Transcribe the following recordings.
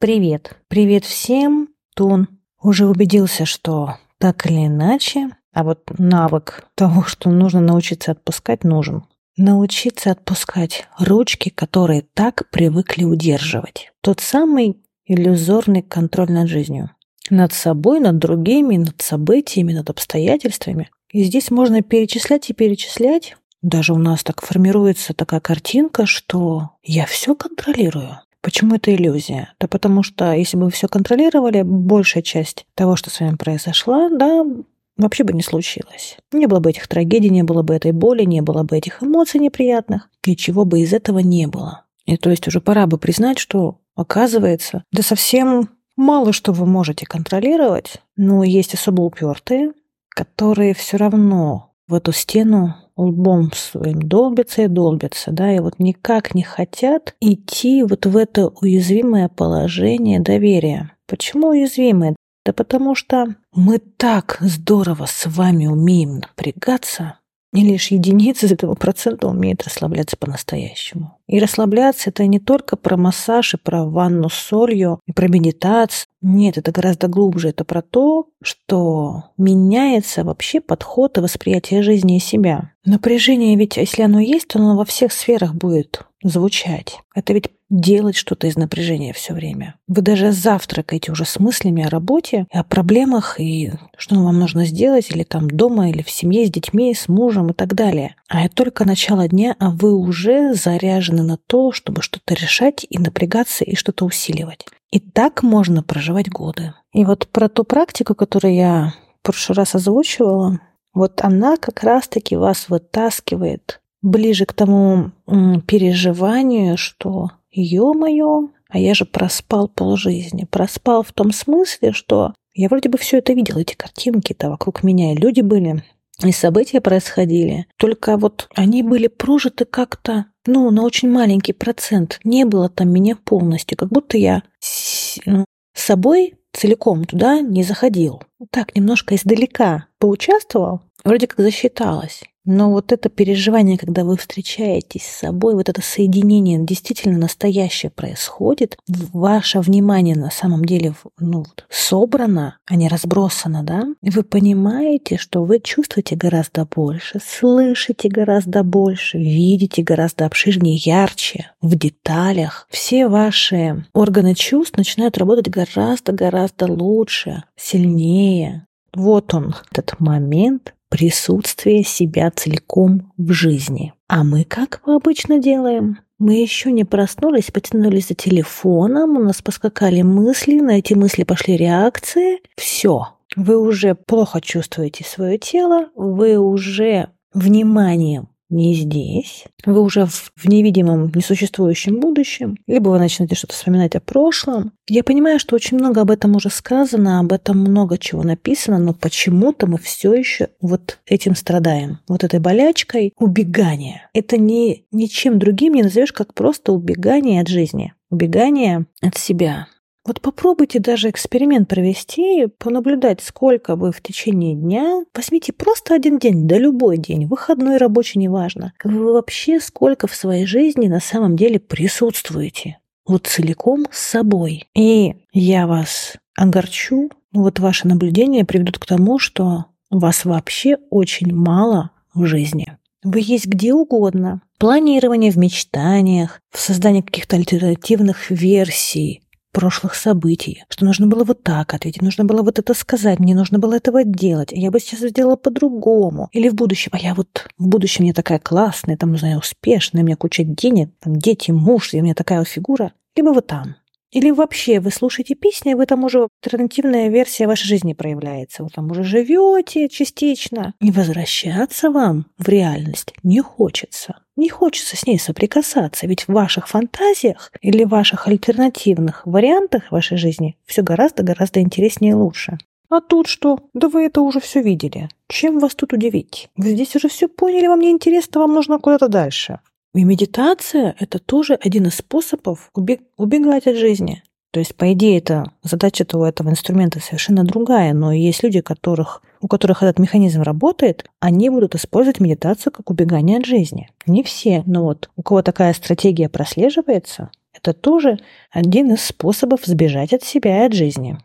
Привет. Привет всем. Тон уже убедился, что так или иначе, а вот навык того, что нужно научиться отпускать, нужен. Научиться отпускать ручки, которые так привыкли удерживать. Тот самый иллюзорный контроль над жизнью. Над собой, над другими, над событиями, над обстоятельствами. И здесь можно перечислять и перечислять. Даже у нас так формируется такая картинка, что я все контролирую. Почему это иллюзия? Да потому что если бы вы все контролировали, большая часть того, что с вами произошла, да, вообще бы не случилось. Не было бы этих трагедий, не было бы этой боли, не было бы этих эмоций неприятных, ничего бы из этого не было. И то есть уже пора бы признать, что, оказывается, да совсем мало что вы можете контролировать, но есть особо упертые, которые все равно в эту стену лбом своим долбятся и долбятся, да, и вот никак не хотят идти вот в это уязвимое положение доверия. Почему уязвимое? Да потому что мы так здорово с вами умеем напрягаться, и лишь единицы из этого процента умеют расслабляться по-настоящему. И расслабляться это не только про массаж и про ванну с солью и про медитацию. Нет, это гораздо глубже. Это про то, что меняется вообще подход и восприятие жизни и себя. Напряжение ведь, если оно есть, то оно во всех сферах будет звучать. Это ведь делать что-то из напряжения все время. Вы даже завтракаете уже с мыслями о работе, о проблемах и что вам нужно сделать или там дома, или в семье с детьми, с мужем и так далее. А это только начало дня, а вы уже заряжены на то, чтобы что-то решать и напрягаться и что-то усиливать. И так можно проживать годы. И вот про ту практику, которую я в прошлый раз озвучивала, вот она как раз-таки вас вытаскивает ближе к тому переживанию, что ё-моё, а я же проспал полжизни. Проспал в том смысле, что я вроде бы все это видела, эти картинки-то вокруг меня, и люди были, и события происходили. Только вот они были прожиты как-то, ну, на очень маленький процент. Не было там меня полностью, как будто я ну, собой целиком туда не заходил. Так, немножко издалека поучаствовал, вроде как засчиталось. Но вот это переживание, когда вы встречаетесь с собой, вот это соединение действительно настоящее происходит, ваше внимание на самом деле ну, собрано, а не разбросано, да? Вы понимаете, что вы чувствуете гораздо больше, слышите гораздо больше, видите гораздо обширнее, ярче, в деталях. Все ваши органы чувств начинают работать гораздо-гораздо лучше, сильнее. Вот он, этот момент, присутствие себя целиком в жизни. А мы как мы обычно делаем? Мы еще не проснулись, потянулись за телефоном, у нас поскакали мысли, на эти мысли пошли реакции. Все. Вы уже плохо чувствуете свое тело, вы уже вниманием не здесь, вы уже в, в невидимом, несуществующем будущем, либо вы начнете что-то вспоминать о прошлом. Я понимаю, что очень много об этом уже сказано, об этом много чего написано, но почему-то мы все еще вот этим страдаем, вот этой болячкой убегания. Это не ничем другим не назовешь, как просто убегание от жизни, убегание от себя. Вот попробуйте даже эксперимент провести, понаблюдать, сколько вы в течение дня, возьмите просто один день, да любой день, выходной, рабочий, неважно, вы вообще сколько в своей жизни на самом деле присутствуете, вот целиком с собой. И я вас огорчу, вот ваши наблюдения приведут к тому, что вас вообще очень мало в жизни. Вы есть где угодно. Планирование в мечтаниях, в создании каких-то альтернативных версий, прошлых событий, что нужно было вот так ответить, нужно было вот это сказать, мне нужно было этого делать, я бы сейчас сделала по-другому. Или в будущем, а я вот в будущем мне такая классная, там, не знаю, успешная, у меня куча денег, там дети, муж, и у меня такая фигура. Либо вот там. Или вообще вы слушаете песни, и вы там уже альтернативная версия вашей жизни проявляется. Вы там уже живете частично. И возвращаться вам в реальность не хочется. Не хочется с ней соприкасаться, ведь в ваших фантазиях или ваших альтернативных вариантах вашей жизни все гораздо-гораздо интереснее и лучше. А тут что? Да вы это уже все видели. Чем вас тут удивить? Вы здесь уже все поняли, вам не интересно, вам нужно куда-то дальше. И медитация – это тоже один из способов убегать от жизни. То есть, по идее, это задача у этого инструмента совершенно другая, но есть люди, которых, у которых этот механизм работает, они будут использовать медитацию как убегание от жизни. Не все, но вот у кого такая стратегия прослеживается, Это тоже один из способов сбежать от себя и от жизни.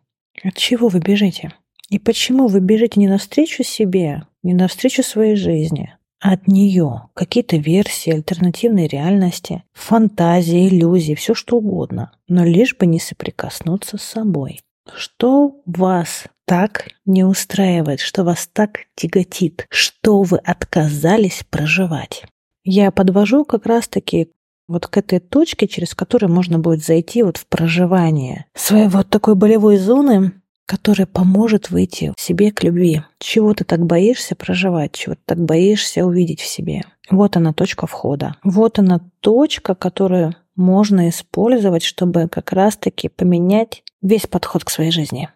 От чего вы бежите? И почему вы бежите не навстречу себе, не навстречу своей жизни, от нее? Какие-то версии, альтернативной реальности, фантазии, иллюзии, все что угодно. Но лишь бы не соприкоснуться с собой. Что вас так не устраивает, что вас так тяготит, что вы отказались проживать? Я подвожу как раз-таки вот к этой точке, через которую можно будет зайти вот в проживание своей вот такой болевой зоны, которая поможет выйти себе к любви. Чего ты так боишься проживать, чего ты так боишься увидеть в себе. Вот она точка входа. Вот она точка, которую можно использовать, чтобы как раз-таки поменять весь подход к своей жизни.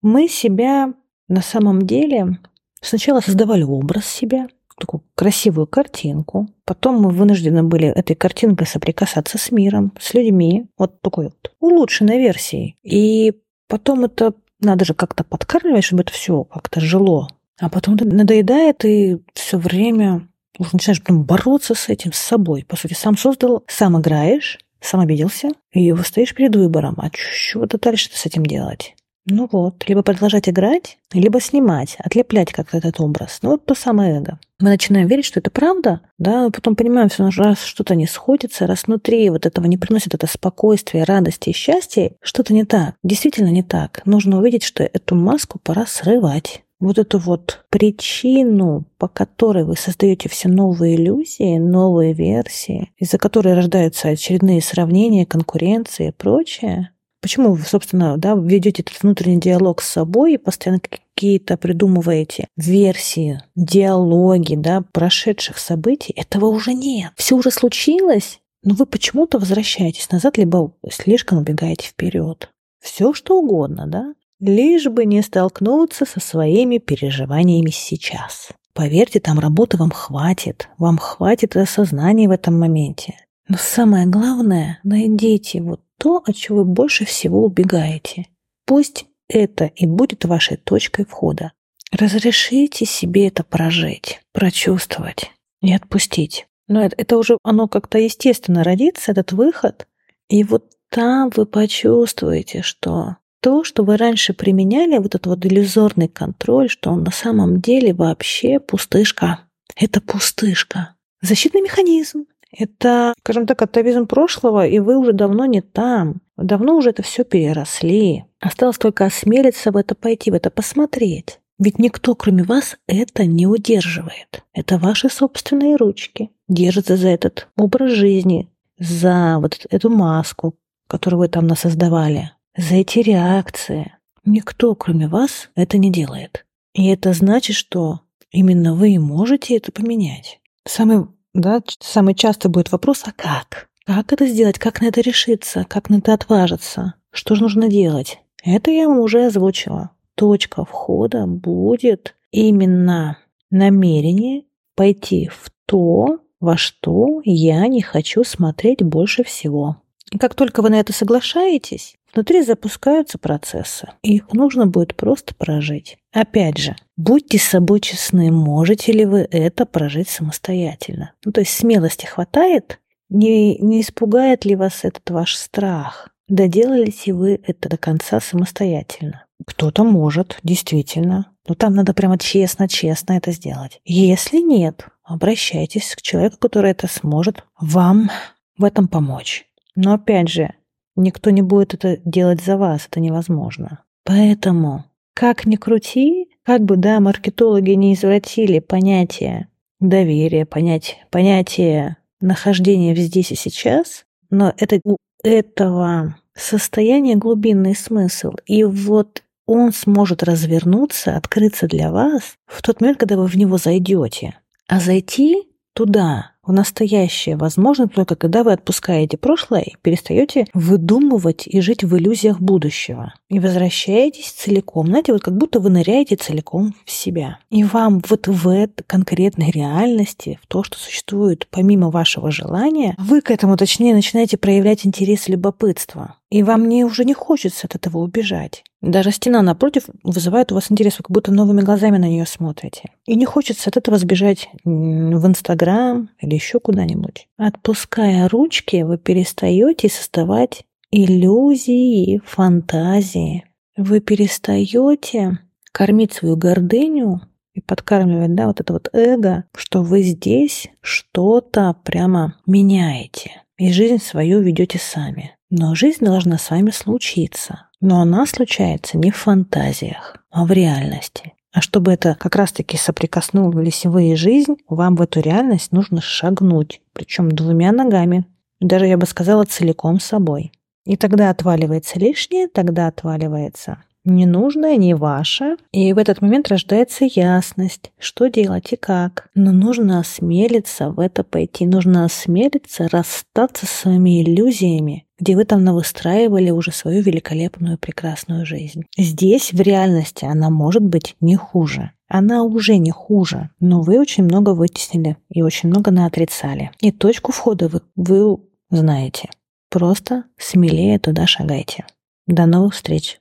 Мы себя на самом деле сначала создавали образ себя, такую красивую картинку. Потом мы вынуждены были этой картинкой соприкасаться с миром, с людьми, вот такой вот улучшенной версией. И потом это надо же как-то подкармливать, чтобы это все как-то жило. А потом это надоедает, и все время уже начинаешь потом бороться с этим, с собой. По сути, сам создал, сам играешь, сам обиделся, и стоишь перед выбором. А что ты дальше с этим делать? Ну вот, либо продолжать играть, либо снимать, отлеплять как-то этот образ. Ну вот то самое эго. Мы начинаем верить, что это правда, да, потом понимаем, что раз что-то не сходится, раз внутри вот этого не приносит это спокойствие, радости и счастье, что-то не так. Действительно не так. Нужно увидеть, что эту маску пора срывать вот эту вот причину, по которой вы создаете все новые иллюзии, новые версии, из-за которой рождаются очередные сравнения, конкуренции и прочее, Почему вы, собственно, да, ведете этот внутренний диалог с собой и постоянно какие-то придумываете версии, диалоги, да, прошедших событий? Этого уже нет. Все уже случилось, но вы почему-то возвращаетесь назад, либо слишком убегаете вперед. Все что угодно, да? Лишь бы не столкнуться со своими переживаниями сейчас. Поверьте, там работы вам хватит. Вам хватит осознания в этом моменте. Но самое главное, найдите вот то, от чего вы больше всего убегаете. Пусть это и будет вашей точкой входа. Разрешите себе это прожить, прочувствовать и отпустить. Но это, это уже оно как-то естественно родится, этот выход. И вот там вы почувствуете, что то, что вы раньше применяли, вот этот вот иллюзорный контроль, что он на самом деле вообще пустышка. Это пустышка. Защитный механизм. Это, скажем так, атовизм прошлого, и вы уже давно не там. Давно уже это все переросли. Осталось только осмелиться в это пойти, в это посмотреть. Ведь никто, кроме вас, это не удерживает. Это ваши собственные ручки. Держатся за этот образ жизни, за вот эту маску, которую вы там насоздавали, за эти реакции. Никто, кроме вас, это не делает. И это значит, что именно вы можете это поменять. Самый да, самый часто будет вопрос, а как? Как это сделать? Как на это решиться? Как на это отважиться? Что же нужно делать? Это я вам уже озвучила. Точка входа будет именно намерение пойти в то, во что я не хочу смотреть больше всего. И как только вы на это соглашаетесь, внутри запускаются процессы. Их нужно будет просто прожить. Опять же, будьте с собой честны, можете ли вы это прожить самостоятельно. Ну, то есть смелости хватает? Не, не испугает ли вас этот ваш страх? Доделали ли вы это до конца самостоятельно? Кто-то может, действительно. Но там надо прямо честно-честно это сделать. Если нет, обращайтесь к человеку, который это сможет вам в этом помочь. Но опять же, никто не будет это делать за вас, это невозможно. Поэтому, как ни крути, как бы, да, маркетологи не извратили понятие доверия, понять, понятие нахождения здесь и сейчас, но это у этого состояния глубинный смысл. И вот он сможет развернуться, открыться для вас в тот момент, когда вы в него зайдете. А зайти туда в настоящее возможно только когда вы отпускаете прошлое и перестаете выдумывать и жить в иллюзиях будущего. И возвращаетесь целиком. Знаете, вот как будто вы ныряете целиком в себя. И вам вот в этой конкретной реальности, в то, что существует помимо вашего желания, вы к этому точнее начинаете проявлять интерес и любопытство. И вам не, уже не хочется от этого убежать. Даже стена напротив вызывает у вас интерес, вы как будто новыми глазами на нее смотрите. И не хочется от этого сбежать в Инстаграм или еще куда-нибудь. Отпуская ручки, вы перестаете создавать иллюзии, фантазии. Вы перестаете кормить свою гордыню и подкармливать, да, вот это вот эго, что вы здесь что-то прямо меняете. И жизнь свою ведете сами. Но жизнь должна с вами случиться. Но она случается не в фантазиях, а в реальности. А чтобы это как раз-таки соприкоснулись вы и жизнь, вам в эту реальность нужно шагнуть, причем двумя ногами, даже я бы сказала целиком собой. И тогда отваливается лишнее, тогда отваливается ненужное, не ваше. И в этот момент рождается ясность, что делать и как. Но нужно осмелиться в это пойти. Нужно осмелиться расстаться со своими иллюзиями, где вы там навыстраивали уже свою великолепную, прекрасную жизнь. Здесь, в реальности, она может быть не хуже. Она уже не хуже, но вы очень много вытеснили и очень много наотрицали. И точку входа вы, вы знаете. Просто смелее туда шагайте. До новых встреч!